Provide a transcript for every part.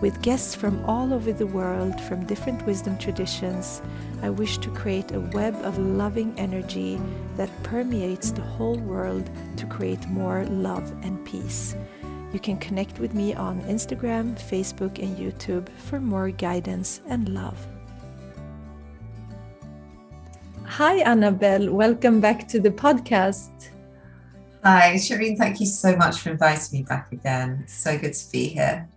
With guests from all over the world, from different wisdom traditions, I wish to create a web of loving energy that permeates the whole world to create more love and peace. You can connect with me on Instagram, Facebook, and YouTube for more guidance and love. Hi, Annabelle. Welcome back to the podcast. Hi, Shireen. Thank you so much for inviting me back again. It's so good to be here.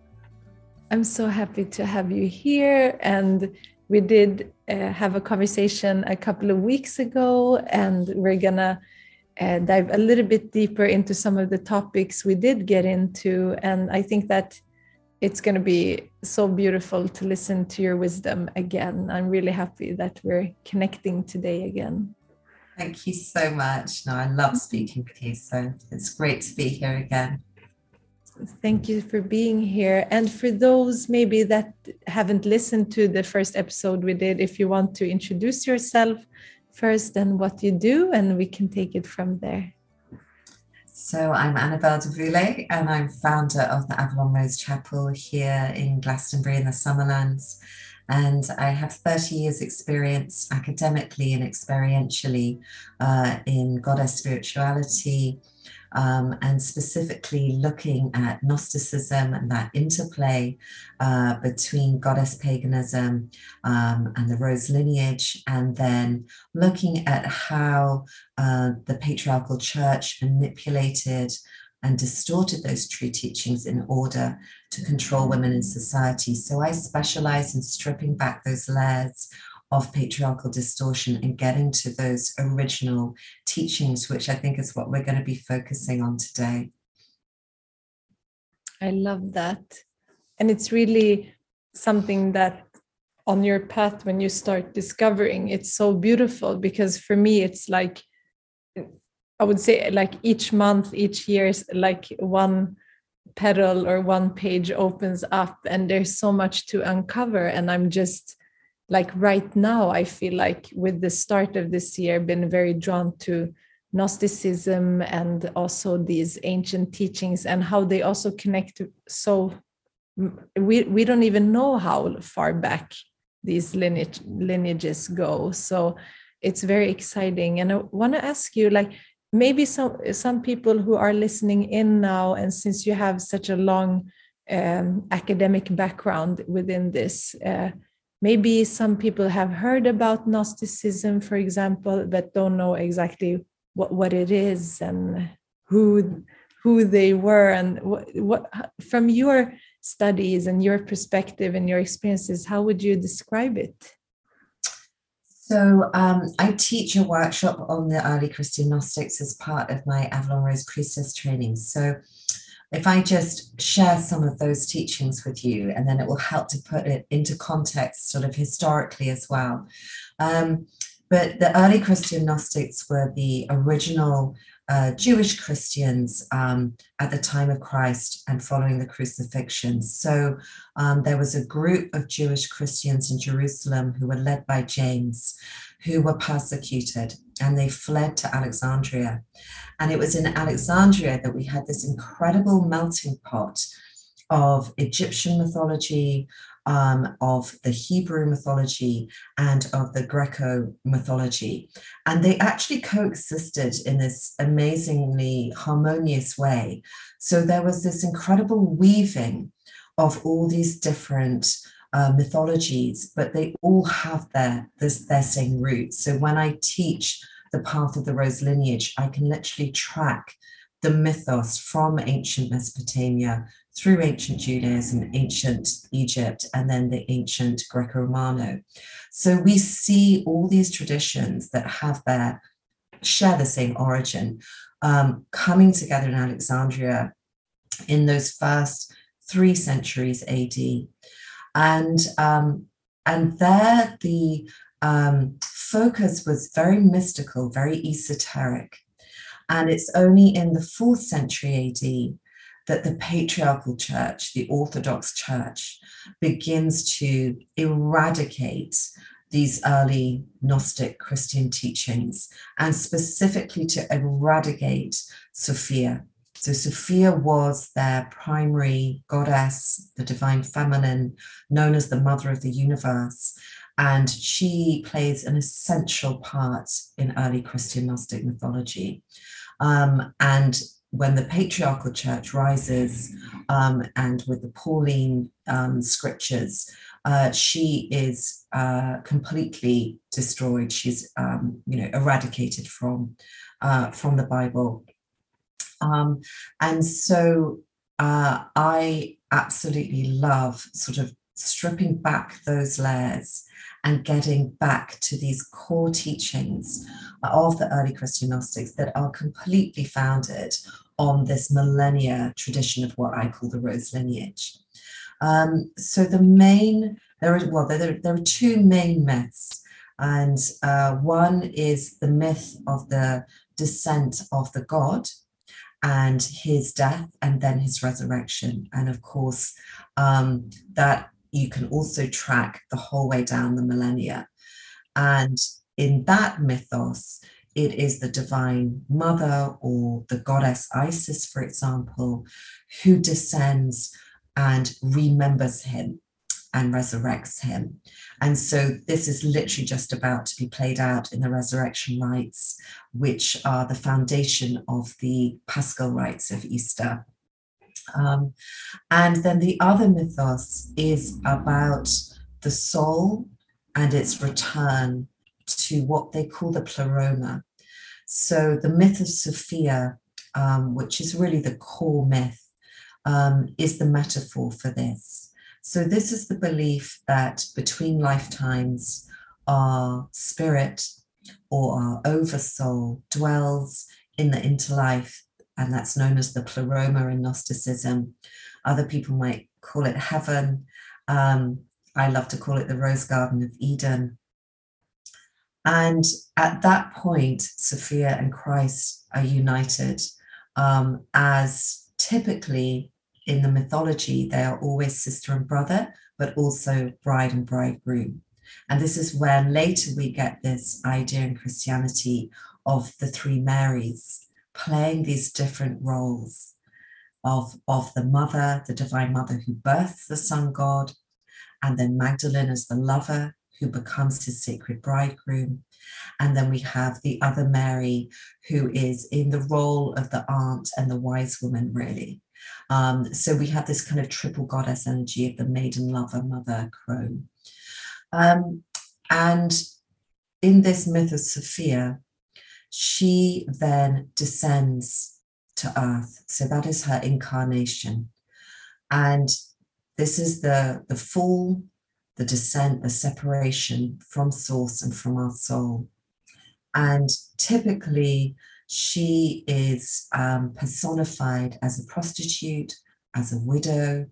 I'm so happy to have you here. And we did uh, have a conversation a couple of weeks ago, and we're gonna uh, dive a little bit deeper into some of the topics we did get into. And I think that it's going to be so beautiful to listen to your wisdom again. I'm really happy that we're connecting today again. Thank you so much. No, I love speaking with you. So it's great to be here again. Thank you for being here. And for those maybe that haven't listened to the first episode we did, if you want to introduce yourself first and what you do, and we can take it from there. So I'm Annabelle de Voulet, and I'm founder of the Avalon Rose Chapel here in Glastonbury in the Summerlands. And I have 30 years experience academically and experientially uh, in goddess spirituality, um, and specifically looking at Gnosticism and that interplay uh, between goddess paganism um, and the rose lineage, and then looking at how uh, the patriarchal church manipulated and distorted those true teachings in order to control women in society. So I specialize in stripping back those layers of patriarchal distortion and getting to those original teachings, which I think is what we're going to be focusing on today. I love that. And it's really something that on your path when you start discovering it's so beautiful because for me it's like i would say like each month each year is like one petal or one page opens up and there's so much to uncover and i'm just like right now i feel like with the start of this year been very drawn to gnosticism and also these ancient teachings and how they also connect so we we don't even know how far back these lineage lineages go. So it's very exciting. And i want to ask you like maybe some some people who are listening in now and since you have such a long um, academic background within this uh, maybe some people have heard about Gnosticism, for example, but don't know exactly what, what it is and who who they were and what, what from your studies and your perspective and your experiences how would you describe it? So um, i teach a workshop on the early christian gnostics as part of my avalon rose priestess training. So if I just share some of those teachings with you, and then it will help to put it into context, sort of historically as well. Um, but the early Christian Gnostics were the original uh, Jewish Christians um, at the time of Christ and following the crucifixion. So um, there was a group of Jewish Christians in Jerusalem who were led by James, who were persecuted and they fled to Alexandria. And it was in Alexandria that we had this incredible melting pot of Egyptian mythology, um, of the Hebrew mythology, and of the Greco mythology. And they actually coexisted in this amazingly harmonious way. So there was this incredible weaving of all these different uh, mythologies, but they all have their, this, their same roots. So when I teach the path of the rose lineage, I can literally track the mythos from ancient Mesopotamia through ancient Judaism, ancient Egypt, and then the ancient Greco Romano. So we see all these traditions that have their share the same origin um, coming together in Alexandria in those first three centuries AD. And um, and there the um, focus was very mystical, very esoteric. And it's only in the fourth century AD that the patriarchal church, the Orthodox church, begins to eradicate these early Gnostic Christian teachings and specifically to eradicate Sophia. So, Sophia was their primary goddess, the divine feminine, known as the mother of the universe. And she plays an essential part in early Christian Gnostic mythology. Um, and when the patriarchal church rises um, and with the Pauline um, scriptures, uh, she is uh, completely destroyed. She's, um, you know, eradicated from uh, from the Bible, um, and so uh, I absolutely love sort of stripping back those layers and getting back to these core teachings of the early Christian Gnostics that are completely founded on this millennia tradition of what I call the Rose lineage. Um, so the main, there are, well, there, there are two main myths. And uh, one is the myth of the descent of the god and his death and then his resurrection. And of course, um, that you can also track the whole way down the millennia. And in that mythos, it is the divine mother or the goddess Isis, for example, who descends and remembers him and resurrects him. And so this is literally just about to be played out in the resurrection rites, which are the foundation of the paschal rites of Easter. Um, and then the other mythos is about the soul and its return to what they call the pleroma. So the myth of Sophia, um, which is really the core myth, um, is the metaphor for this. So this is the belief that between lifetimes, our spirit or our oversoul dwells in the interlife and that's known as the pleroma in Gnosticism. Other people might call it heaven. Um, I love to call it the Rose Garden of Eden. And at that point, Sophia and Christ are united um, as typically in the mythology, they are always sister and brother, but also bride and bridegroom. And this is where later we get this idea in Christianity of the three Marys playing these different roles of, of the mother, the divine mother who births the sun god, and then Magdalene as the lover who becomes his sacred bridegroom. And then we have the other Mary who is in the role of the aunt and the wise woman, really. Um, so we have this kind of triple goddess energy of the maiden lover, mother, crone. Um, and in this myth of Sophia, she then descends to earth. So that is her incarnation. And this is the, the fall, the descent, the separation from source and from our soul. And typically, she is um, personified as a prostitute, as a widow,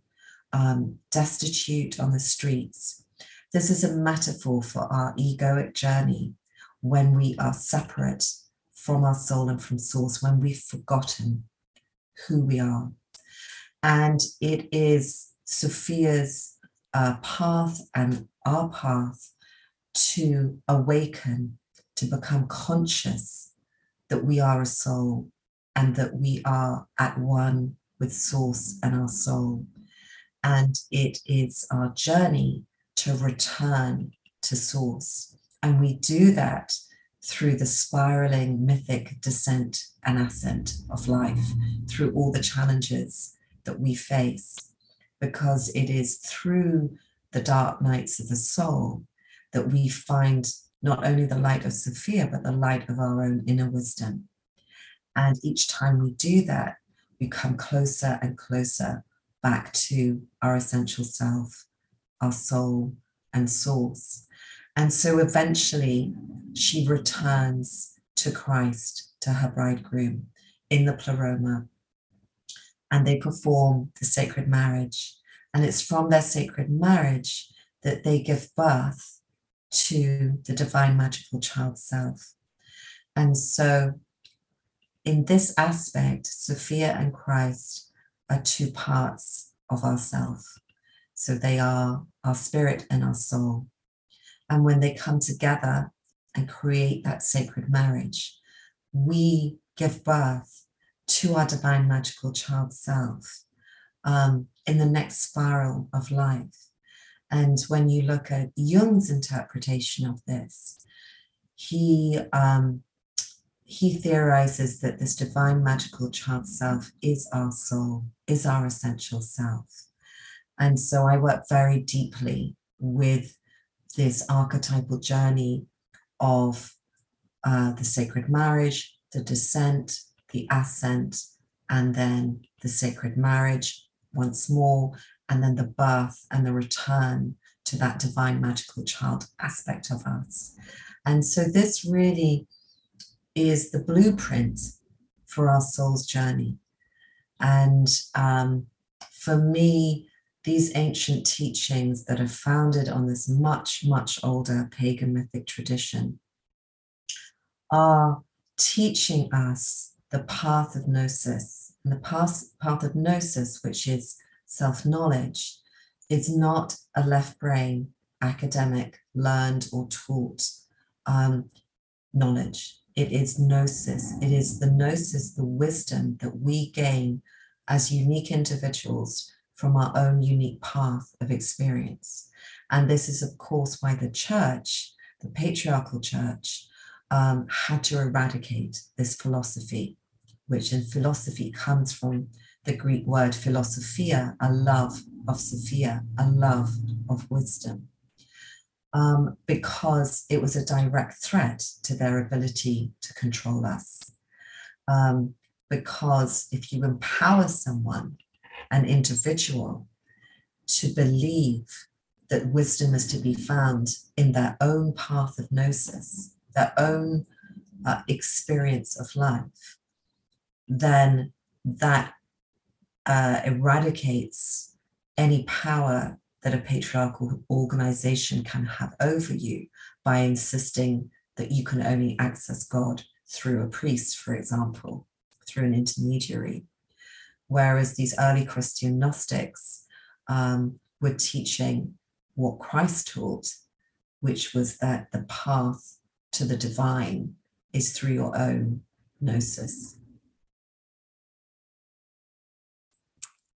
um, destitute on the streets. This is a metaphor for our egoic journey when we are separate from our soul and from source when we've forgotten who we are. And it is Sophia's uh, path and our path to awaken, to become conscious that we are a soul and that we are at one with source and our soul. And it is our journey to return to source. And we do that through the spiraling mythic descent and ascent of life, through all the challenges that we face, because it is through the dark nights of the soul that we find not only the light of Sophia, but the light of our own inner wisdom. And each time we do that, we come closer and closer back to our essential self, our soul and source. And so eventually she returns to Christ, to her bridegroom in the pleroma, and they perform the sacred marriage. And it's from their sacred marriage that they give birth to the divine magical child self. And so, in this aspect, Sophia and Christ are two parts of ourself. So, they are our spirit and our soul. And when they come together and create that sacred marriage, we give birth to our divine magical child self um, in the next spiral of life. And when you look at Jung's interpretation of this, he um, he theorizes that this divine magical child self is our soul, is our essential self. And so I work very deeply with this archetypal journey of uh, the sacred marriage, the descent, the ascent, and then the sacred marriage once more, and then the birth and the return to that divine magical child aspect of us. And so this really is the blueprint for our soul's journey. And um, for me, these ancient teachings that are founded on this much, much older pagan mythic tradition are teaching us the path of gnosis. And the path, path of gnosis, which is self knowledge, is not a left brain, academic, learned, or taught um, knowledge. It is gnosis. It is the gnosis, the wisdom that we gain as unique individuals from our own unique path of experience. And this is, of course, why the church, the patriarchal church, um, had to eradicate this philosophy, which in philosophy comes from the Greek word philosophia, a love of Sophia, a love of wisdom, um, because it was a direct threat to their ability to control us. Um, because if you empower someone, an individual, to believe that wisdom is to be found in their own path of gnosis, their own uh, experience of life, then that uh, eradicates any power that a patriarchal organization can have over you by insisting that you can only access God through a priest, for example, through an intermediary. Whereas these early Christian Gnostics um, were teaching what Christ taught, which was that the path to the divine is through your own gnosis.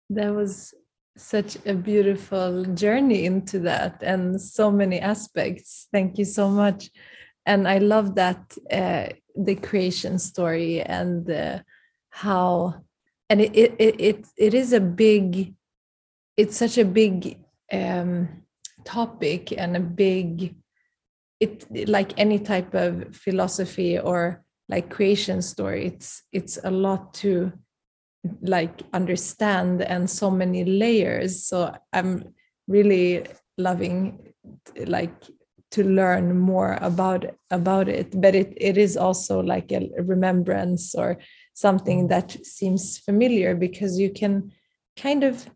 That was such a beautiful journey into that and so many aspects. Thank you so much. And I love that uh, the creation story and uh, how, and it, it, it, it is a big, it's such a big um, topic and a big it like any type of philosophy or like creation story it's it's a lot to like understand and so many layers. So i'm really loving like to learn more about about it. But it, it is also like a remembrance or something that seems familiar because you can kind of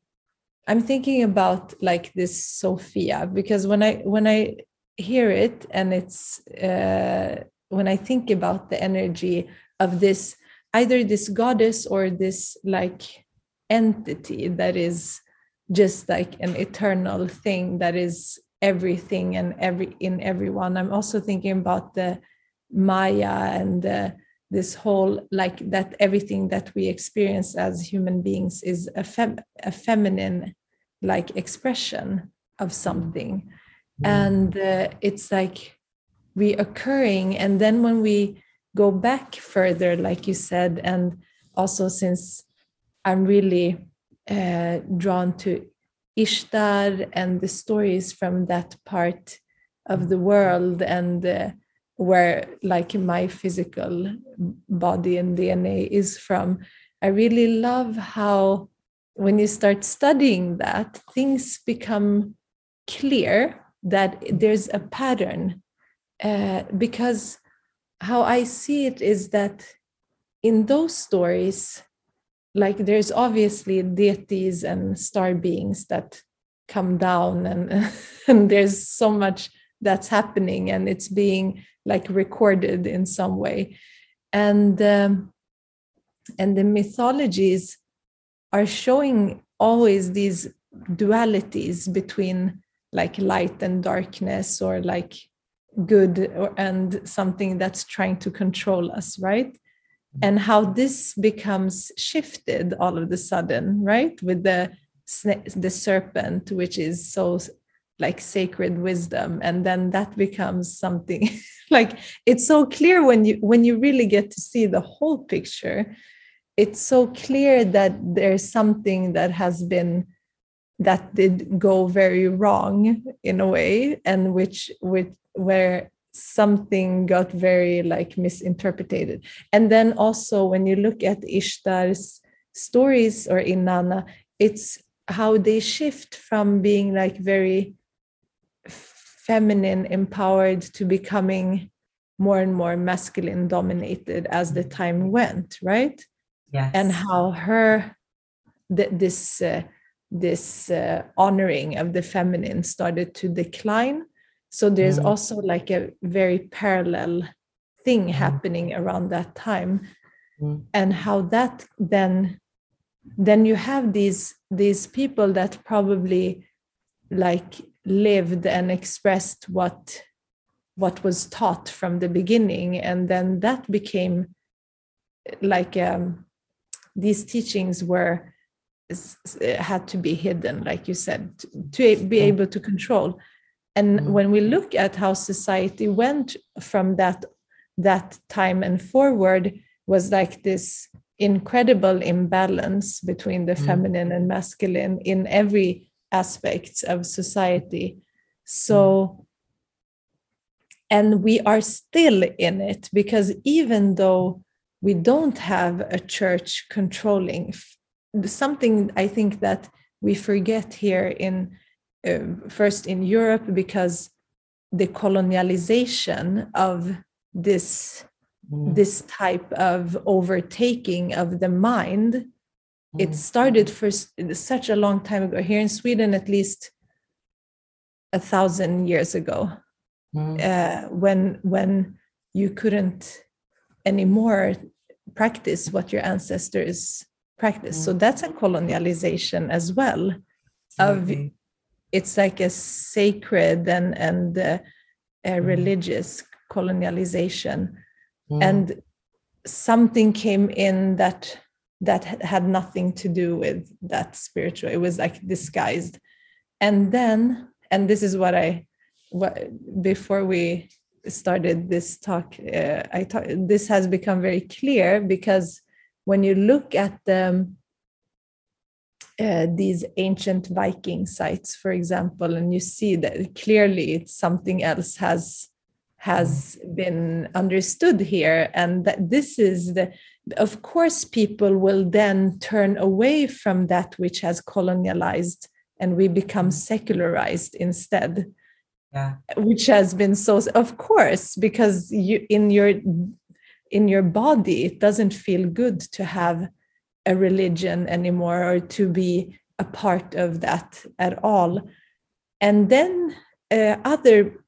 i'm thinking about like this sophia because when i when i hear it and it's uh, when i think about the energy of this either this goddess or this like entity that is just like an eternal thing that is everything and every in everyone. I'm also thinking about the maya and the, this whole like that everything that we experience as human beings is a, fem- a feminine like expression of something Mm. and uh, it's like reoccurring and then when we go back further like you said and also since i'm really uh, drawn to ishtar and the stories from that part of the world and uh, where like my physical body and dna is from. I really love how when you start studying that things become clear that there's a pattern uh, because how I see it is that in those stories, like there's obviously deities and star beings that come down and and there's so much that's happening and it's being like recorded in some way. And um, and the mythologies are showing always these dualities between like light and darkness or like good or, and something that's trying to control us right? And how this becomes shifted all of a sudden right? With the the serpent which is so like sacred wisdom and then that becomes something like it's so clear when you when you really get to see the whole picture it's so clear that there's something that has been that did go very wrong in a way and which which where something got very like misinterpreted. And then also when you look at ishtar's stories or inanna it's how they shift from being like very feminine empowered to becoming more and more masculine dominated as the time went right yes. and how her th- this uh, this uh, honoring of the feminine started to decline so there's mm. also like a very parallel thing mm. happening around that time mm. and how that then then you have these these people that probably like lived and expressed what what was taught from the beginning and then that became like um, these teachings were had to be hidden like you said to be able to control and mm. when we look at how society went from that that time and forward was like this incredible imbalance between the mm. feminine and masculine in every aspect of society so mm. and we are still in it because even though we don't have a church controlling something i think that we forget here in uh, first in europe because the colonialization of this mm. this type of overtaking of the mind. It started for such a long time ago here in sweden at least a thousand years ago mm. uh, when when you couldn't anymore practice what your ancestors practice so that's a colonialization as well of it's like a sacred and and uh, a mm. religious colonialization mm. and something came in that that had nothing to do with that spiritual it was like disguised and then and this is what i what before we started this talk uh, i thought this has become very clear because when you look at the uh, these ancient Viking sites, for example, and you see that clearly something else has has been understood here, and that this is the. Of course, people will then turn away from that which has colonialized, and we become secularized instead. Yeah. Which has been so. Of course, because you in your in your body, it doesn't feel good to have a religion anymore or to be a part of that at all and then uh, other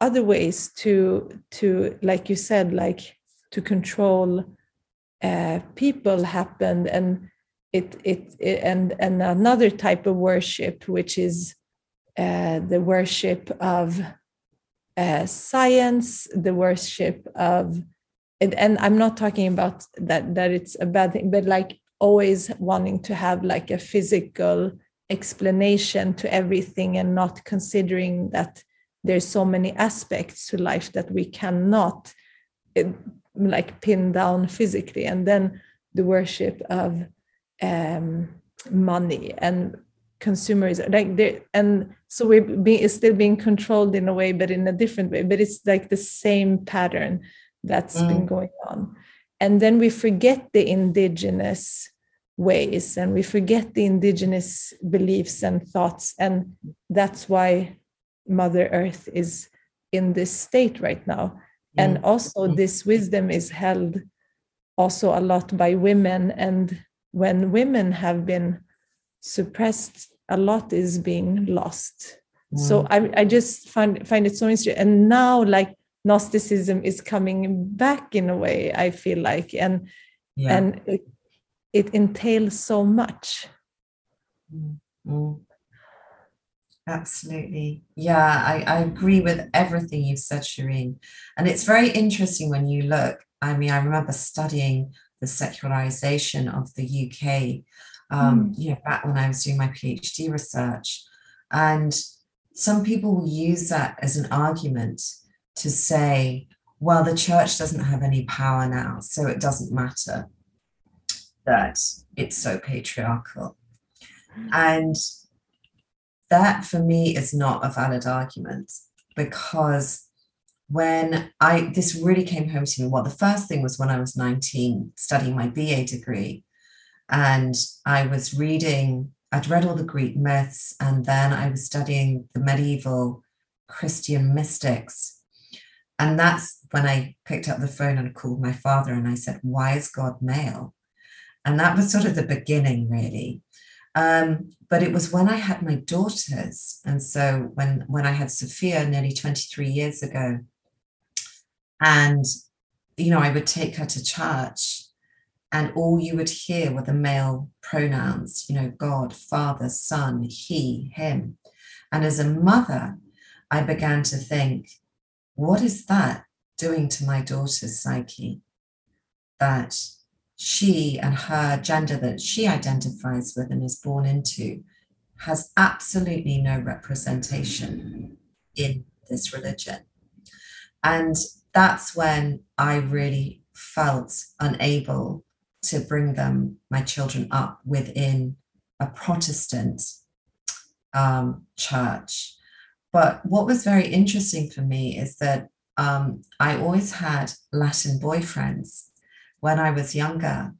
other ways to to like you said like to control uh, people happened and it, it, it and and another type of worship which is uh, the worship of uh, science the worship of and, and i'm not talking about that that it's a bad thing but like always wanting to have like a physical explanation to everything and not considering that there's so many aspects to life that we cannot like pin down physically and then the worship of um, money and consumerism like there and so we're being, still being controlled in a way but in a different way but it's like the same pattern that's mm. been going on and then we forget the indigenous ways and we forget the indigenous beliefs and thoughts and that's why mother earth is in this state right now and mm. also mm. this wisdom is held also a lot by women and when women have been suppressed a lot is being lost so I, I just find find it so interesting and now like gnosticism is coming back in a way i feel like and yeah. and it, it entails so much Mm. Absolutely. Yeah, I, I agree with everything you've said, Shireen. And it's very interesting when you look. I mean, I remember studying the secularization of the UK, um, Mm. you know, back when I was doing my PhD research. And some people will use that as an argument to say, well, the church doesn't have any power now, so it doesn't matter that it's so patriarchal. And that for me is not a valid argument because when I this really came home to me. Well, the first thing was when I was 19 studying my BA degree, and I was reading, I'd read all the Greek myths, and then I was studying the medieval Christian mystics. And that's when I picked up the phone and called my father and I said, Why is God male? And that was sort of the beginning, really. Um, but it was when I had my daughters, and so when when I had Sophia nearly 23 years ago, and you know, I would take her to church, and all you would hear were the male pronouns, you know, God, Father, Son, He, Him. And as a mother, I began to think, what is that doing to my daughter's psyche? That she and her gender that she identifies with and is born into has absolutely no representation in this religion. And that's when I really felt unable to bring them, my children, up within a Protestant um, church. But what was very interesting for me is that um, I always had Latin boyfriends when I was younger.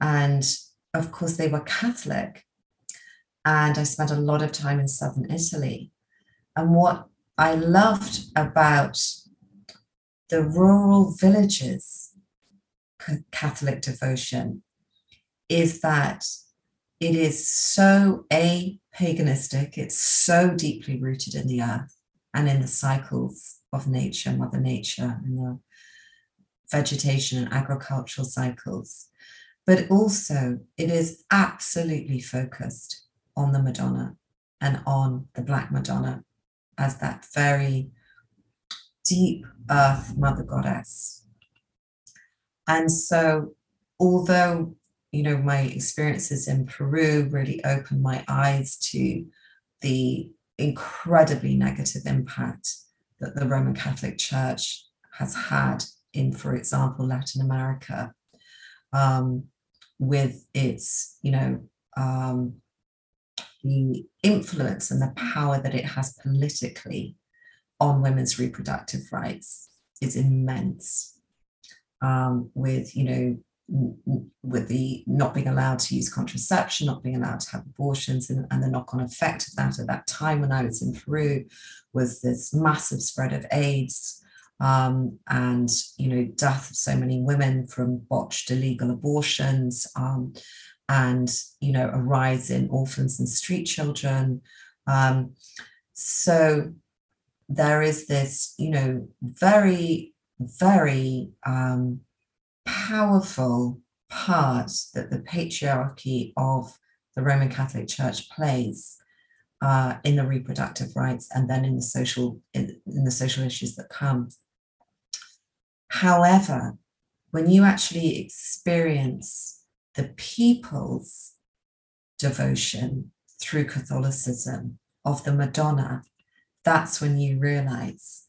And of course, they were Catholic. And I spent a lot of time in southern Italy. And what I loved about the rural villages Catholic devotion is that it is so a paganistic, it's so deeply rooted in the earth and in the cycles of nature, Mother Nature, and the vegetation and agricultural cycles. But also, it is absolutely focused on the Madonna and on the Black Madonna as that very deep earth mother goddess. And so, although you know my experiences in Peru really opened my eyes to the incredibly negative impact that the Roman Catholic Church has had in, for example, Latin America, um, with its, you know, um, the influence and the power that it has politically on women's reproductive rights is immense. Um, with, you know, with the not being allowed to use contraception, not being allowed to have abortions, and, and the knock on effect of that at that time when I was in Peru was this massive spread of AIDS um, and you know death of so many women from botched illegal abortions um, and you know a rise in orphans and street children um, so there is this you know very very um, powerful part that the patriarchy of the Roman Catholic Church plays uh, in the reproductive rights and then in the social in, in the social issues that come. However, when you actually experience the people's devotion through Catholicism of the Madonna, that's when you realize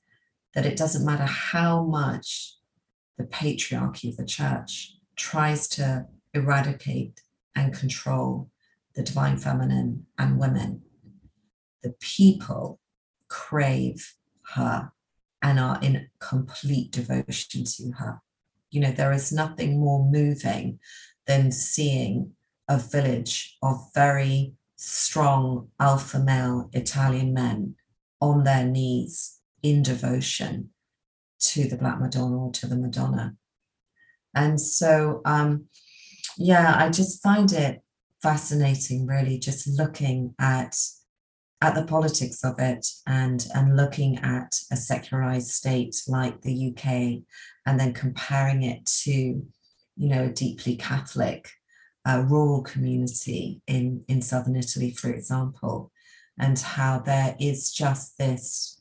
that it doesn't matter how much the patriarchy of the church tries to eradicate and control the divine feminine and women. The people crave her and are in complete devotion to her. You know, there is nothing more moving than seeing a village of very strong alpha male Italian men on their knees in devotion to the Black Madonna or to the Madonna. And so, um, yeah, I just find it fascinating, really, just looking at at the politics of it and and looking at a secularized state like the UK and then comparing it to you know a deeply Catholic uh, rural community in in southern Italy, for example, and how there is just this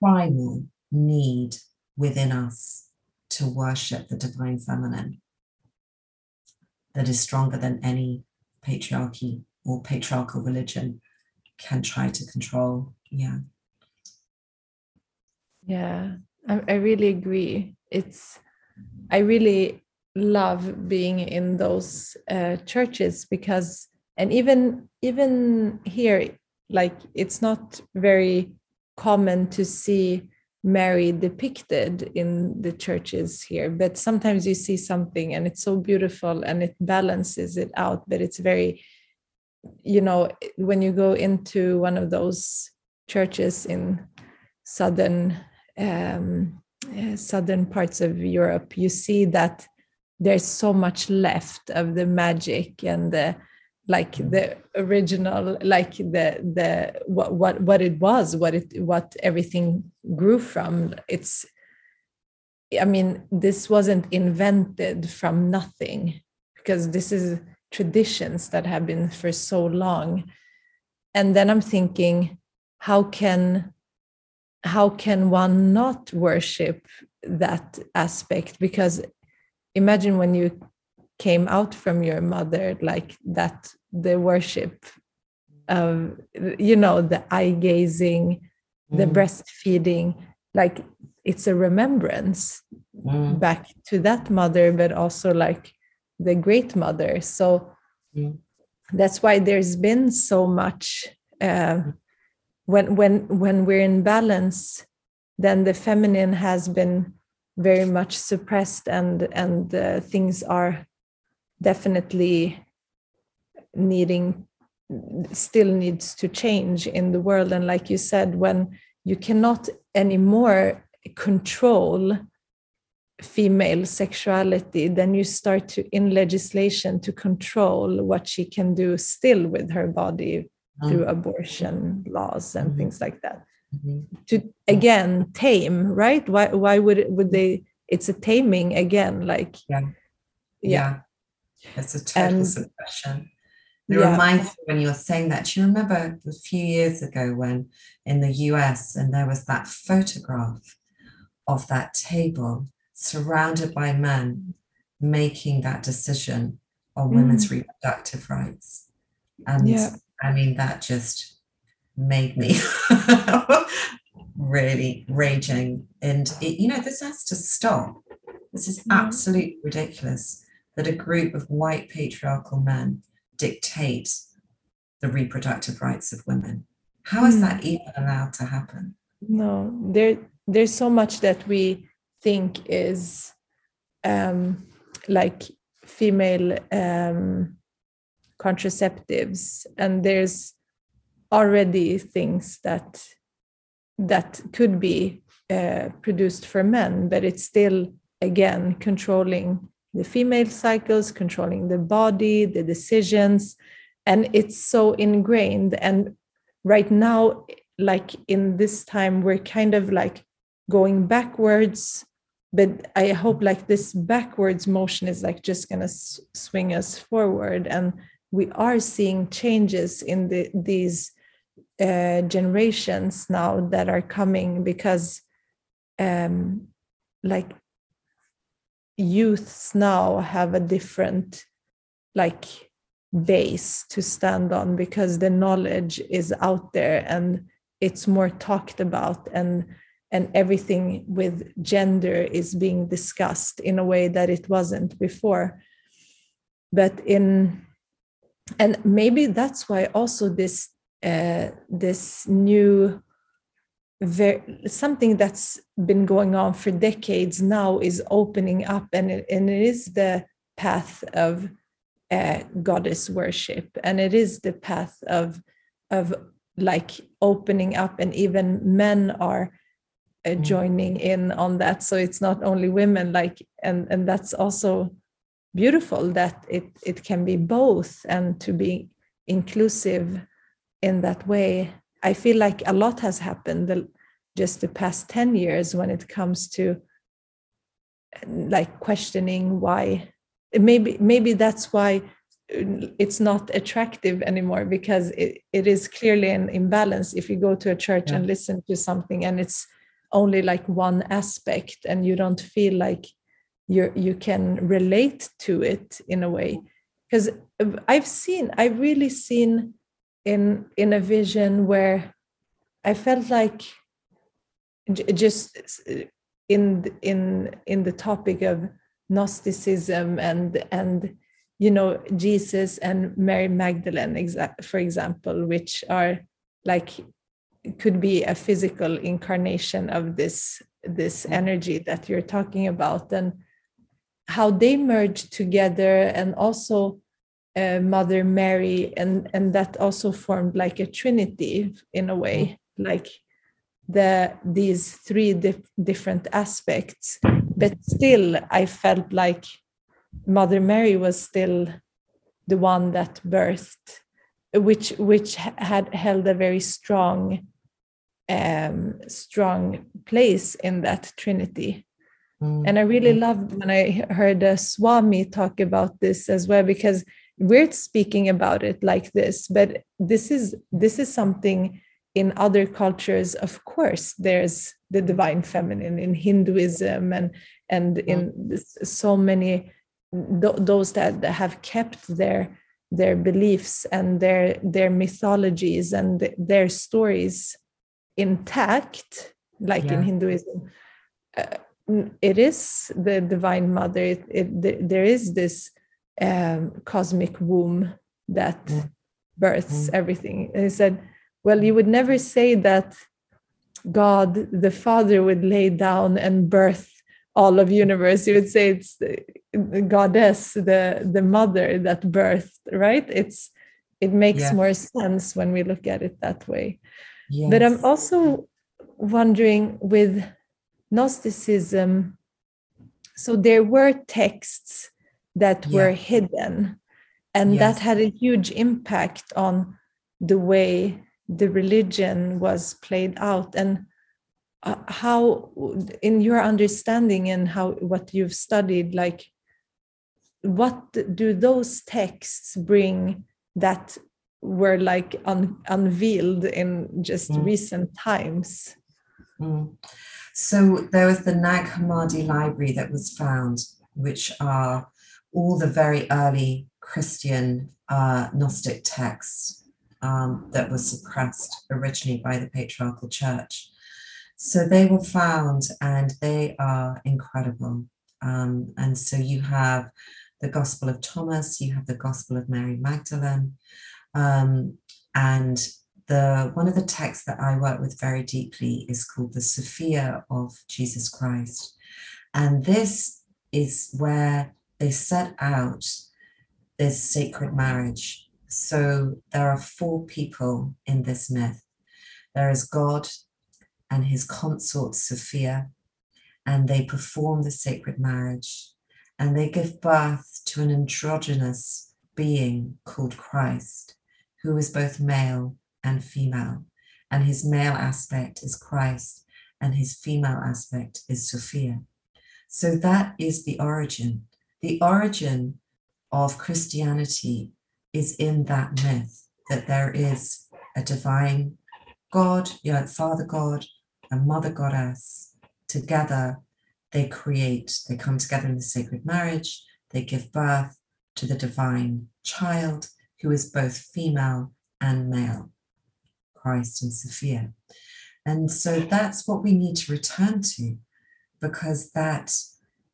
primal need within us to worship the divine feminine that is stronger than any patriarchy or patriarchal religion can try to control. Yeah. Yeah, I, I really agree. It's, I really love being in those uh, churches because, and even even here, like it's not very common to see Mary depicted in the churches here, but sometimes you see something and it's so beautiful and it balances it out, but it's very you know when you go into one of those churches in southern um, uh, southern parts of Europe, you see that there's so much left of the magic and the like the original like the the what what what it was what it what everything grew from. It's i mean this wasn't invented from nothing because this is traditions that have been for so long and then i'm thinking how can how can one not worship that aspect because imagine when you came out from your mother like that the worship of you know the eye gazing the mm. breastfeeding like it's a remembrance mm. back to that mother but also like the great mother so mm. that's why there's been so much uh, when when when we're in balance then the feminine has been very much suppressed and and uh, things are definitely needing still needs to change in the world and like you said when you cannot anymore control female sexuality, then you start to, in legislation, to control what she can do still with her body mm. through abortion laws and mm-hmm. things like that. Mm-hmm. To again tame, right? Why? Why would it, would they? It's a taming again, like yeah, yeah. yeah. It's a total and, suppression. It yeah. reminds me when you're saying that. Do you remember a few years ago when in the US and there was that photograph of that table surrounded by men making that decision on women's mm. reproductive rights. And yeah. I mean, that just made me really raging. And, it, you know, this has to stop. This is mm. absolutely ridiculous that a group of white patriarchal men dictate the reproductive rights of women. How is mm. that even allowed to happen? No, there, there's so much that we think is um, like female um, contraceptives. And there's already things that that could be uh, produced for men but it's still again controlling the female cycles controlling the body the decisions. And it's so ingrained. And right now like in this time we're kind of like going backwards but i hope like this backwards motion is like just going to s- swing us forward. And we are seeing changes in the, these uh, generations now that are coming because um, like youths now have a different like base to stand on because the knowledge is out there and it's more talked about and and everything with gender is being discussed in a way that it wasn't before. But in and maybe that's why also this uh, this new something that's been going on for decades now is opening up and it, and it is the path of uh, goddess worship and it is the path of of like opening up and even men are uh, mm. joining in on that so it's not only women like and and that's also beautiful that it it can be both and to be inclusive in that way i feel like a lot has happened the, just the past 10 years when it comes to like questioning why maybe maybe that's why it's not attractive anymore because it, it is clearly an imbalance if you go to a church yeah. and listen to something and it's only like one aspect and you don't feel like you you can relate to it in a way. Because i've seen i've really seen in in a vision where i felt like just in in in the topic of gnosticism and and you know jesus and mary magdalene for example which are like could be a physical incarnation of this this mm. energy that you're talking about and how they merge together and also uh, mother mary and and that also formed like a trinity in a way mm. like the these three dif- different aspects but still i felt like mother mary was still the one that birthed which which had held a very strong um, strong place in that trinity mm. and i really loved when i heard a swami talk about this as well because we're speaking about it like this but this is this is something in other cultures of course there's the divine feminine in hinduism and and mm. in so many th- those that have kept their their beliefs and their their mythologies and their stories intact like yeah. in hinduism uh, it is the divine mother it, it, there is this um, cosmic womb that mm. births mm. everything and he said well you would never say that god the father would lay down and birth all of universe you would say it's the goddess the the mother that birthed right it's it makes yeah. more sense when we look at it that way yes. but i'm also wondering with gnosticism so there were texts that yeah. were hidden and yes. that had a huge impact on the way the religion was played out and uh, how in your understanding and how what you've studied like what do those texts bring that were like un, unveiled in just mm. recent times mm. so there was the nag hammadi library that was found which are all the very early christian uh, gnostic texts um, that were suppressed originally by the patriarchal church so they were found and they are incredible. Um, and so you have the Gospel of Thomas, you have the Gospel of Mary Magdalene. Um, and the one of the texts that I work with very deeply is called the Sophia of Jesus Christ. And this is where they set out this sacred marriage. So there are four people in this myth. There is God, and his consort Sophia, and they perform the sacred marriage, and they give birth to an androgynous being called Christ, who is both male and female, and his male aspect is Christ, and his female aspect is Sophia. So that is the origin. The origin of Christianity is in that myth that there is a divine God, you know, Father God, and Mother Goddess, together they create, they come together in the sacred marriage, they give birth to the divine child who is both female and male, Christ and Sophia. And so that's what we need to return to because that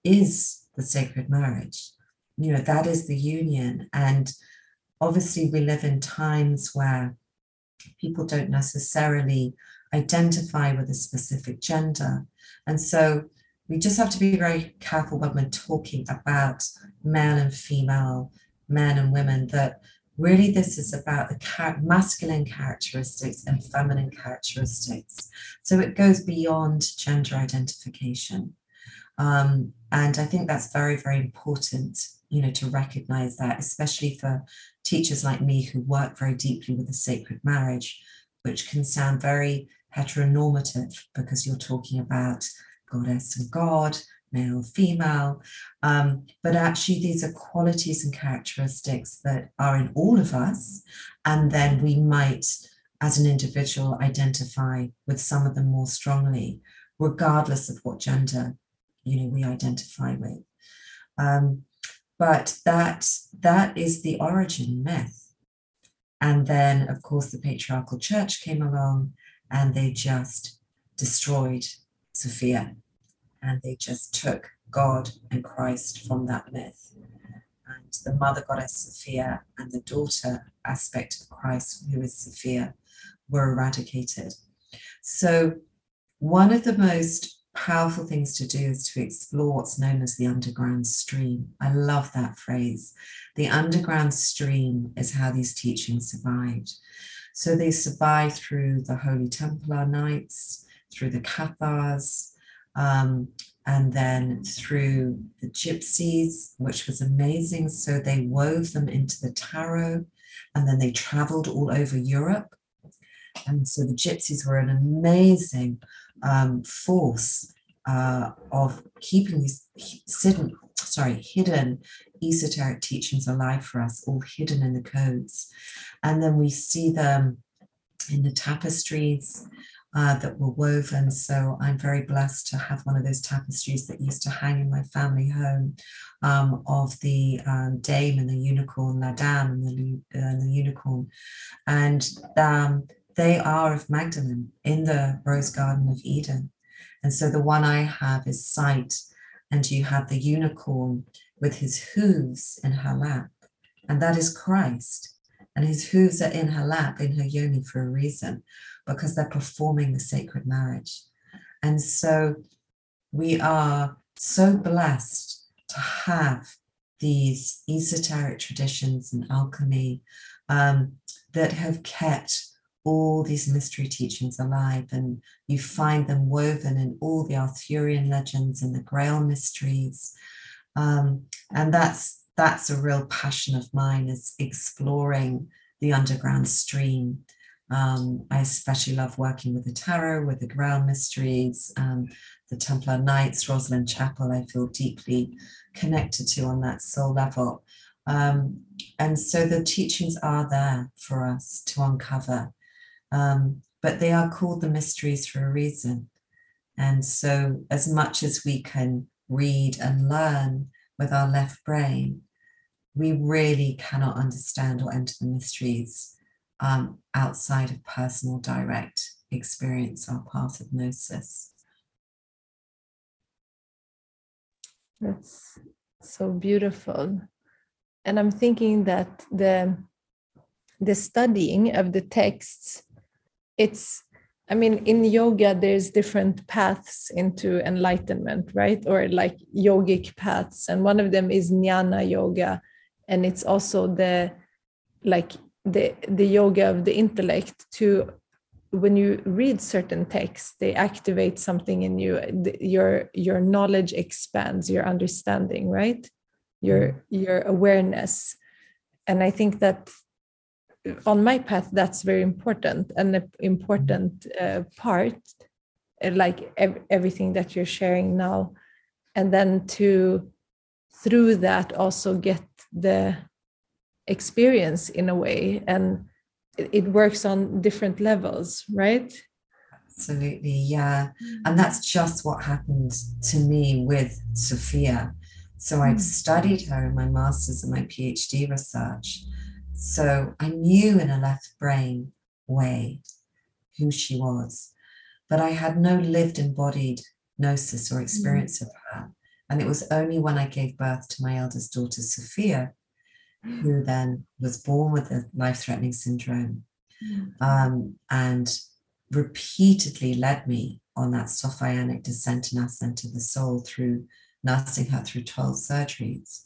is the sacred marriage. You know, that is the union. And obviously, we live in times where people don't necessarily identify with a specific gender. And so we just have to be very careful when we're talking about male and female, men and women, that really this is about the masculine characteristics and feminine characteristics. So it goes beyond gender identification. Um, and I think that's very, very important, you know, to recognize that, especially for teachers like me who work very deeply with the sacred marriage, which can sound very heteronormative because you're talking about goddess and god, male, female. Um, but actually, these are qualities and characteristics that are in all of us. And then we might, as an individual, identify with some of them more strongly, regardless of what gender you know we identify with. Um, but that that is the origin myth. And then, of course, the patriarchal church came along and they just destroyed Sophia and they just took God and Christ from that myth. And the mother goddess Sophia and the daughter aspect of Christ, who is Sophia, were eradicated. So, one of the most powerful things to do is to explore what's known as the underground stream. I love that phrase. The underground stream is how these teachings survived. So they survived through the Holy Templar Knights, through the Cathars, um, and then through the gypsies, which was amazing. So they wove them into the tarot, and then they traveled all over Europe. And so the gypsies were an amazing um, force uh, of keeping these hidden, sorry, hidden esoteric teachings alive for us, all hidden in the codes. And then we see them in the tapestries uh, that were woven. So I'm very blessed to have one of those tapestries that used to hang in my family home um, of the um, dame and the unicorn, La Dame and the, uh, the unicorn. And um, they are of Magdalene in the Rose Garden of Eden. And so the one I have is Sight, and you have the unicorn with his hooves in her lap, and that is Christ. And his hooves are in her lap, in her yoni for a reason because they're performing the sacred marriage. And so we are so blessed to have these esoteric traditions and alchemy um, that have kept all these mystery teachings alive, and you find them woven in all the Arthurian legends and the Grail mysteries. Um, and that's that's a real passion of mine is exploring the underground stream um, I especially love working with the tarot, with the Grail Mysteries, um, the Templar Knights, Rosslyn Chapel. I feel deeply connected to on that soul level. Um, and so the teachings are there for us to uncover, um, but they are called the mysteries for a reason. And so, as much as we can read and learn with our left brain, we really cannot understand or enter the mysteries um, outside of personal direct experience or path of gnosis. That's so beautiful. And I'm thinking that the the studying of the texts, it's I mean, in yoga, there's different paths into enlightenment, right? Or like yogic paths. And one of them is jnana yoga. And it's also the like the the yoga of the intellect to when you read certain texts they activate something in you your your knowledge expands your understanding right your mm-hmm. your awareness and i think that on my path that's very important and an important uh, part uh, like ev- everything that you're sharing now. And then to through that also get the experience in a way and it works on different levels right? Absolutely yeah. And that's just what happened to me with sophia. So i'd hmm. studied her in my master's and my phd research so i knew in a left brain way who she was but i had no lived embodied gnosis or experience of her and it was only when i gave birth to my eldest daughter sophia who then was born with a life threatening syndrome mm. um, and repeatedly led me on that Sophianic descent and ascent of the soul through nursing her through 12 surgeries,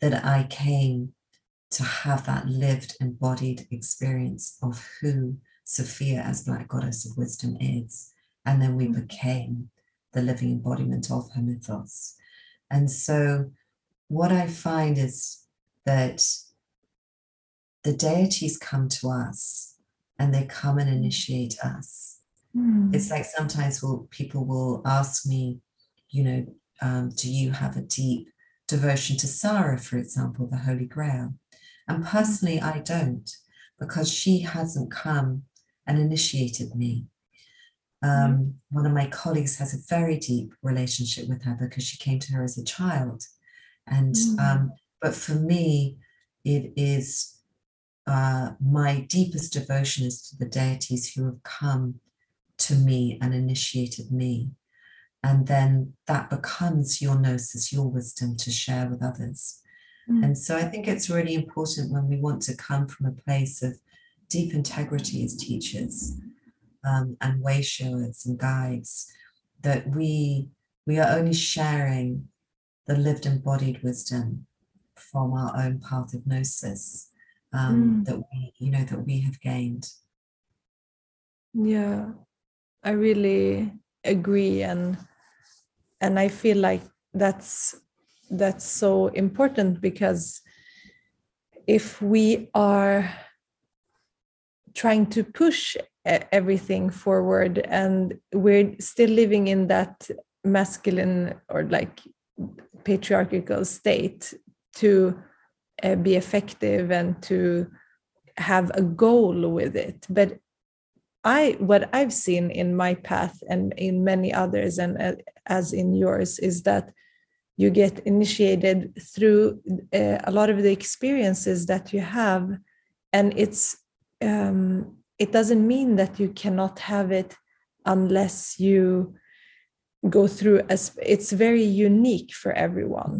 that I came to have that lived, embodied experience of who Sophia as Black Goddess of Wisdom is. And then we mm. became the living embodiment of her mythos. And so what I find is that the deities come to us and they come and initiate us. Mm. It's like sometimes will people will ask me, you know, um, do you have a deep devotion to Sarah, for example, the Holy Grail? And personally, I don't, because she hasn't come and initiated me. Um, One of my colleagues has a very deep relationship with her because she came to her as a child. And Mm. um, but for me, it is uh, my deepest devotion is to the deities who have come to me and initiated me. And then that becomes your gnosis, your wisdom to share with others. Mm. And so I think it's really important when we want to come from a place of deep integrity as teachers um, and way showers and guides that we we are only sharing the lived embodied wisdom from our own path of gnosis um, Mm. that we you know that we have gained. Yeah, I really agree, and and I feel like that's that's so important because if we are trying to push everything forward and we're still living in that masculine or like patriarchal state to uh, be effective and to have a goal with it. But i what i've seen in my path and in many others and uh, as in yours is that you get initiated through uh, a lot of the experiences that you have. And it's um, it doesn't mean that you cannot have it unless you go through as it's very unique for everyone.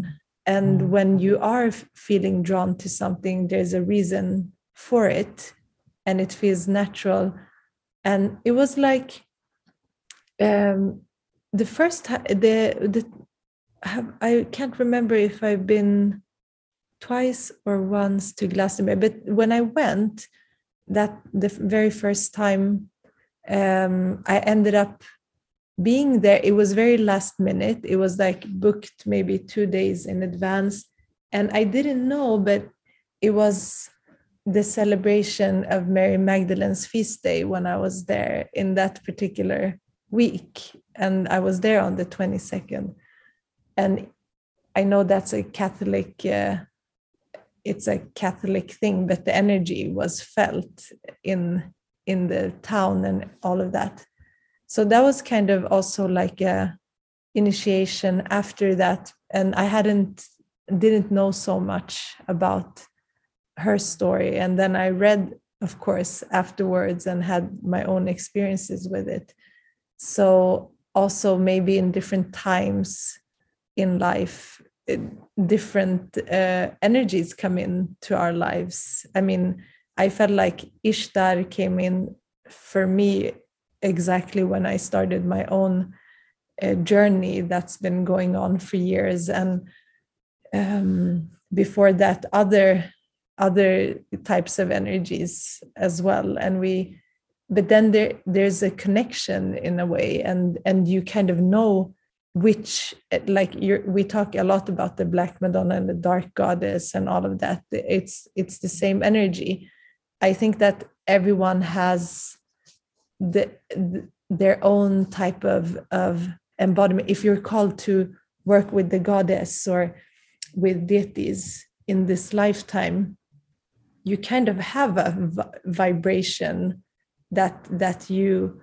And Mm. when you are feeling drawn to something there's a reason for it and it feels natural. And it was like um the first time the the have, i can't remember if i've been twice or once to glastonbury but when i went that the very first time um i ended up being there. It was very last minute. It was like booked maybe two days in advance. And i didn't know but it was the celebration of mary magdalene's feast day when i was there in that particular week. And i was there on the 22nd and i know that's a catholic uh, it's a catholic thing but the energy was felt in in the town and all of that. So that was kind of also like a initiation after that. And i hadn't didn't know so much about her story. And then i read of course afterwards and had my own experiences with it. So also maybe in different times in life different uh, energies come in to our lives i mean i felt like ishtar came in for me exactly when I started my own uh, journey that's been going on for years, and um, before that, other other types of energies as well. And we, but then there there's a connection in a way, and and you kind of know which like we talk a lot about the black madonna and the dark goddess and all of that. It's it's the same energy. I think that everyone has the, the, their own type of of embodiment. If you're called to work with the goddess or with deities in this lifetime you kind of have a v- vibration that that you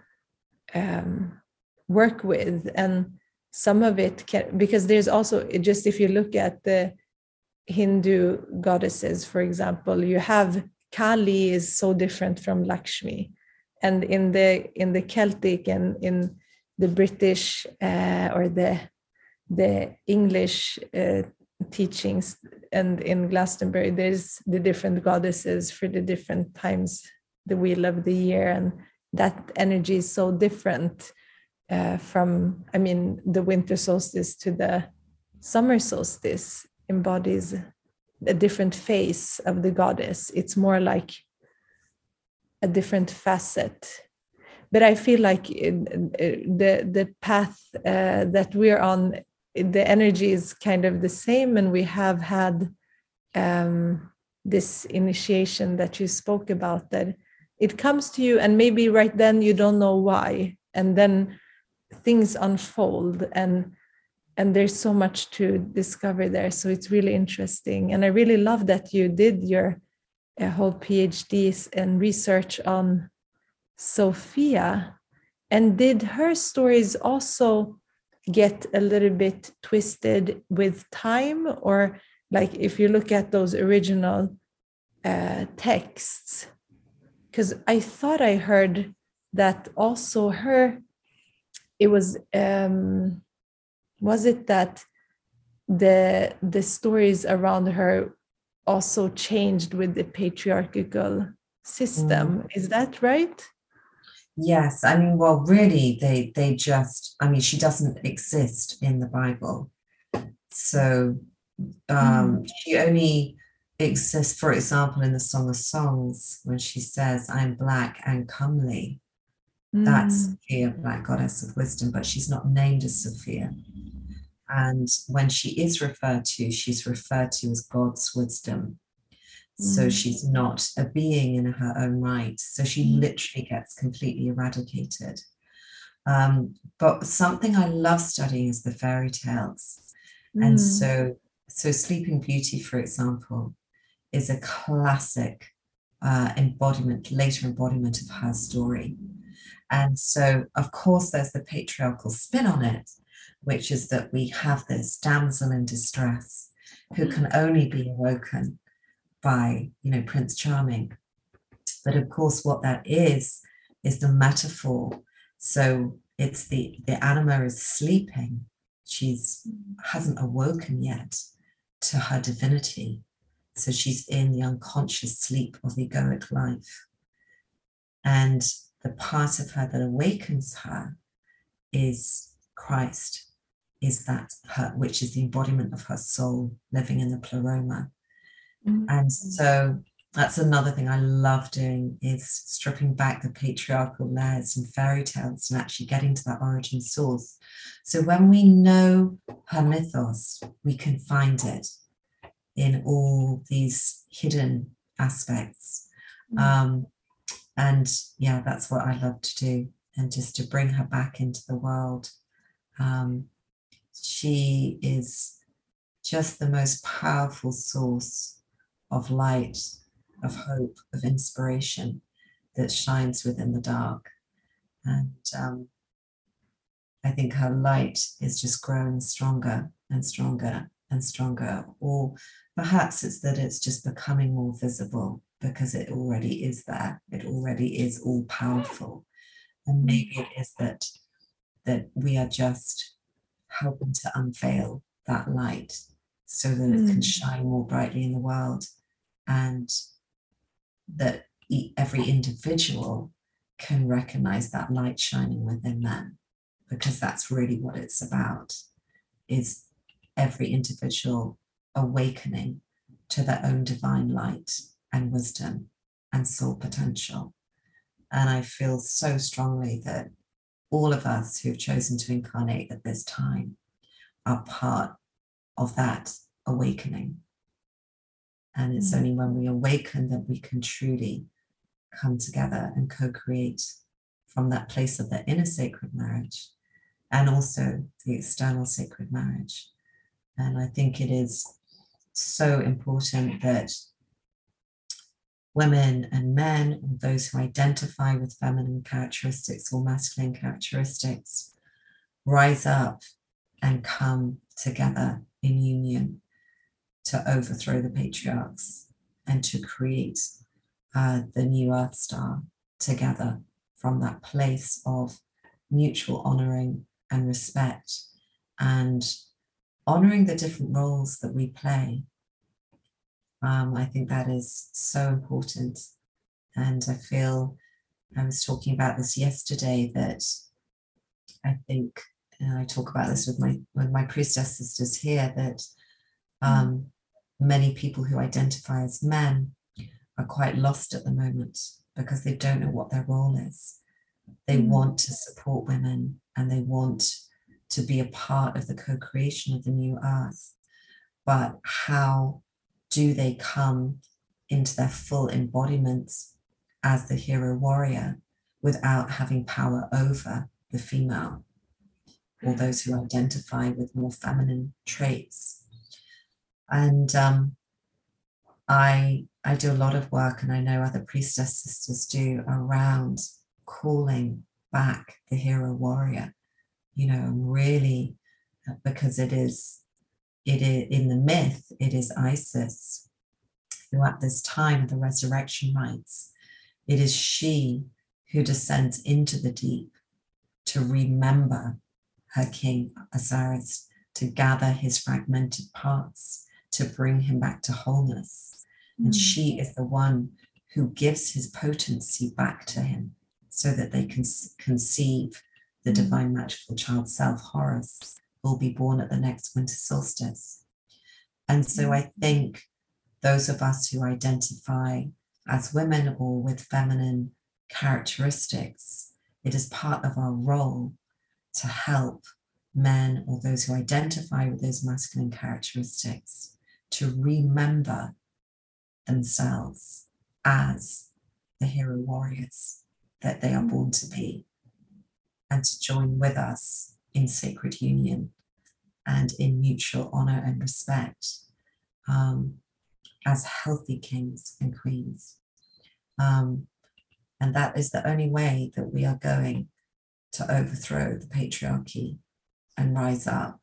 um, work with. And some of it can because there's also just if you look at the hindu goddesses for example you have kali is so different from lakshmi. And in the in the celtic and in the british uh, or the the english uh, teachings and in glastonbury there's the different goddesses for the different times the wheel of the year and that energy is so different uh, from i mean the winter solstice to the summer solstice embodies a different face of the goddess. It's more like a different facet. But i feel like in, in, the the path uh, that we're on the energy is kind of the same. And we have had um, this initiation that you spoke about that it comes to you and maybe right then you don't know why. And then things unfold and and there's so much to discover there. So it's really interesting. And i really love that you did your uh, whole phds and research on sophia and did her stories also get a little bit twisted with time? Or like if you look at those original uh, texts because i thought i heard that also her it was um was it that the the stories around her also changed with the patriarchal system mm. is that right yes i mean well really they they just i mean she doesn't exist in the bible so um mm. she only exists for example in the song of songs when she says i'm black and comely that's mm. Sophia, Black Goddess of Wisdom, but she's not named as Sophia. And when she is referred to, she's referred to as God's wisdom. So mm. she's not a being in her own right. So she mm. literally gets completely eradicated. Um, but something I love studying is the fairy tales. And so, so Sleeping Beauty, for example, is a classic uh, embodiment, later embodiment of her story. And so, of course, there's the patriarchal spin on it, which is that we have this damsel in distress who mm-hmm. can only be awoken by, you know, Prince Charming. But of course, what that is, is the metaphor. So it's the, the anima is sleeping. She's mm-hmm. hasn't awoken yet to her divinity. So she's in the unconscious sleep of egoic life. And the part of her that awakens her is Christ, is that her, which is the embodiment of her soul living in the pleroma. Mm-hmm. And so that's another thing I love doing is stripping back the patriarchal layers and fairy tales and actually getting to that origin source. So when we know her mythos, we can find it in all these hidden aspects. Mm-hmm. Um, and yeah that's what i love to do and just to bring her back into the world. Um, she is just the most powerful source of light of hope of inspiration that shines within the dark. And um, i think her light is just growing stronger and stronger and stronger. Or perhaps it's that it's just becoming more visible because it already is there. It already is all powerful. And maybe it is that that we are just helping to unveil that light so that mm. it can hmm. shine more brightly in the world and that every individual can recognize that light shining within them because that's really what it's about is every individual awakening to their own divine light and wisdom and soul potential. And I feel so strongly that all of us who've chosen to incarnate at this time are part of that awakening. And it's mm. only when we awaken that we can truly come together and co create from that place of the inner sacred marriage and also the external sacred marriage. And I think it is so important that women and men, or those who identify with feminine characteristics or masculine characteristics, rise up and come together in union to overthrow the patriarchs and to create uh, the new Earth Star together from that place of mutual honoring and respect and honoring the different roles that we play um, I think that is so important. And I feel I was talking about this yesterday that I think, and I talk about this with my with my priestess sisters here, that mm. um, many people who identify as men are quite lost at the moment because they don't know what their role is. They mm. want to support women and they want to be a part of the co creation of the new earth. But how do they come into their full embodiments as the hero warrior without having power over the female or those who identify with more feminine traits? And um, I I do a lot of work, and I know other priestess sisters do around calling back the hero warrior. You know, really, uh, because it is it is in the myth, it is Isis who, at this time of the resurrection rites, it is she who descends into the deep to remember her king Osiris, to gather his fragmented parts, to bring him back to wholeness. Mm. And she is the one who gives his potency back to him so that they can conceive the divine magical child self, Horus, will be born at the next winter solstice. And so I mm-hmm. think those of us who identify as women or with feminine characteristics, it is part of our role to help men or those who identify with those masculine characteristics to remember themselves as the hero warriors that they are born to be and to join with us in sacred union and in mutual honor and respect um, as healthy kings and queens. Um, and that is the only way that we are going to overthrow the patriarchy and rise up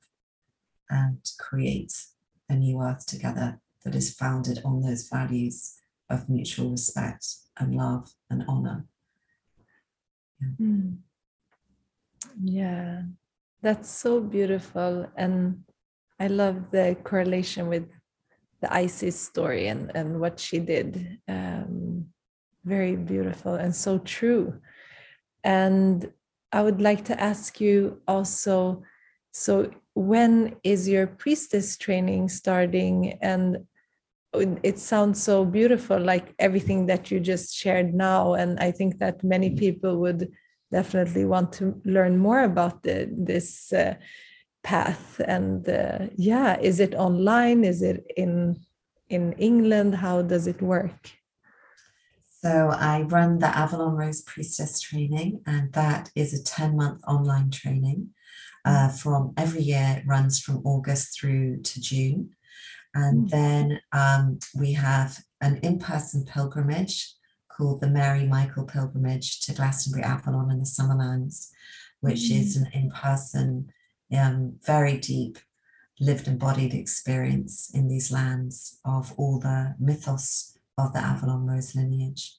and create a new earth together that is founded on those values of mutual respect and love and honor. Yeah. Mm. yeah, that's so beautiful. And I love the correlation with the Isis story and, and what she did. Um, very beautiful and so true. And I would like to ask you also so, when is your priestess training starting? And it sounds so beautiful, like everything that you just shared now. And I think that many people would definitely want to learn more about the, this uh, path. And uh, yeah, is it online? Is it in in England? How does it work? So I run the Avalon Rose Priestess training, and that is a 10 month online training. Uh, from every year, it runs from August through to June. And mm. then um, we have an in person pilgrimage called the Mary Michael Pilgrimage to Glastonbury, Avalon, and the Summerlands, which mm. is an in person, um, very deep, lived embodied experience in these lands of all the mythos of the Avalon Rose lineage.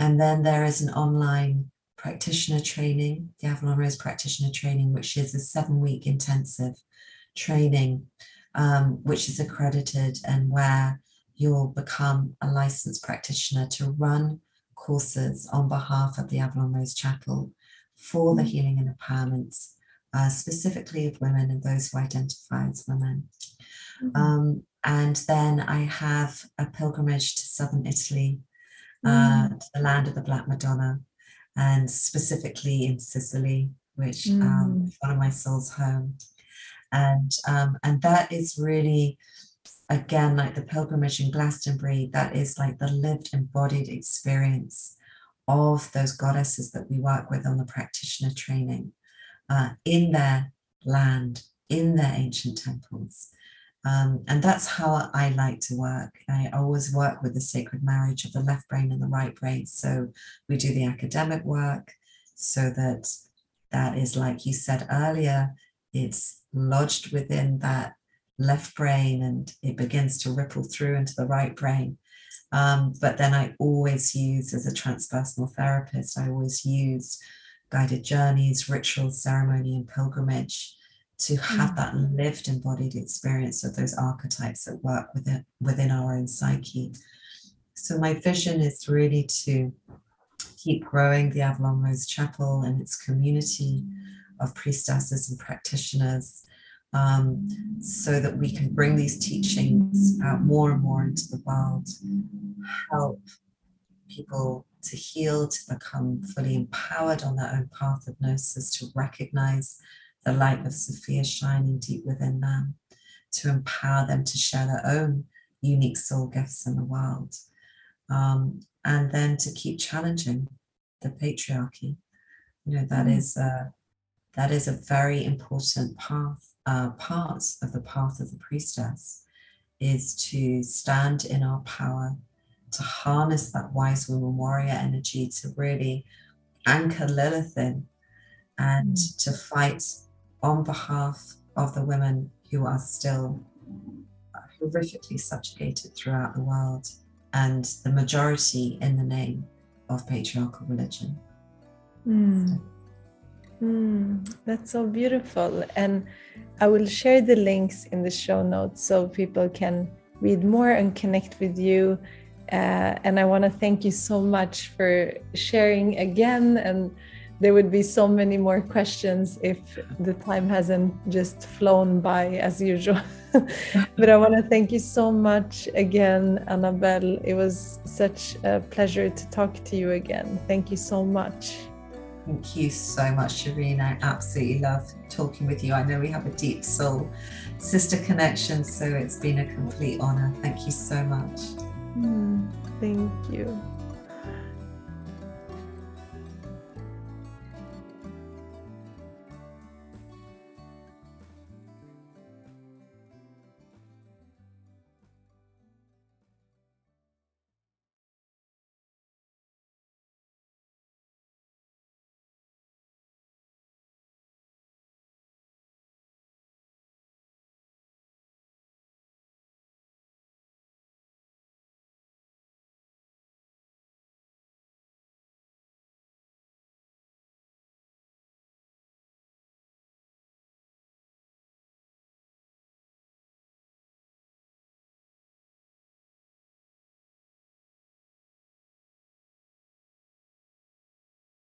And then there is an online practitioner training, the Avalon Rose practitioner training, which is a seven week intensive training, um, which is accredited and where you'll become a licensed practitioner to run courses on behalf of the Avalon Rose Chapel for the healing and empowerment, uh, specifically of women and those who identify as women. Mm-hmm. Um, and then I have a pilgrimage to southern Italy, uh, mm. to the land of the Black Madonna, and specifically in Sicily, which um, mm. um, is one of my soul's home. And um, and that is really again, like the pilgrimage in Glastonbury, that is like the lived embodied experience of those goddesses that we work with on the practitioner training uh, in their land, in their ancient temples. Um, and that's how I like to work. I always work with the sacred marriage of the left brain and the right brain. So we do the academic work so that that is, like you said earlier, it's lodged within that left brain and it begins to ripple through into the right brain. Um, but then I always use, as a transpersonal therapist, I always use guided journeys, rituals, ceremony, and pilgrimage to have mm. that lived embodied experience of those archetypes that work within within our own psyche. So my vision is really to keep growing the Avalon Rose Chapel and its community of priestesses and practitioners um, so that we can bring these teachings out more and more into the world, help people to heal, to become fully empowered on their own path of gnosis, to recognize the light of Sophia shining deep within them to empower them to share their own unique soul gifts in the world. Um, and then to keep challenging the patriarchy. You know, that mm. a, that is a very important path, uh, part of the path of the priestess is to stand in our power, to harness that wise woman warrior energy, to really anchor Lilith in and mm. to fight on behalf of the women who are still horrifically subjugated throughout the world and the majority in the name of patriarchal religion. Mm. Mm, that's so beautiful. And I will share the links in the show notes so people can read more and connect with you. Uh, and I want to thank you so much for sharing again. And there would be so many more questions if the time hasn't just flown by as usual. but I want to thank you so much again, Annabelle. It was such a pleasure to talk to you again. Thank you so much. Thank you so much, Shireen. I absolutely love talking with you. I know we have a deep soul sister connection, so it's been a complete honor. Thank you so much. Mm, thank you.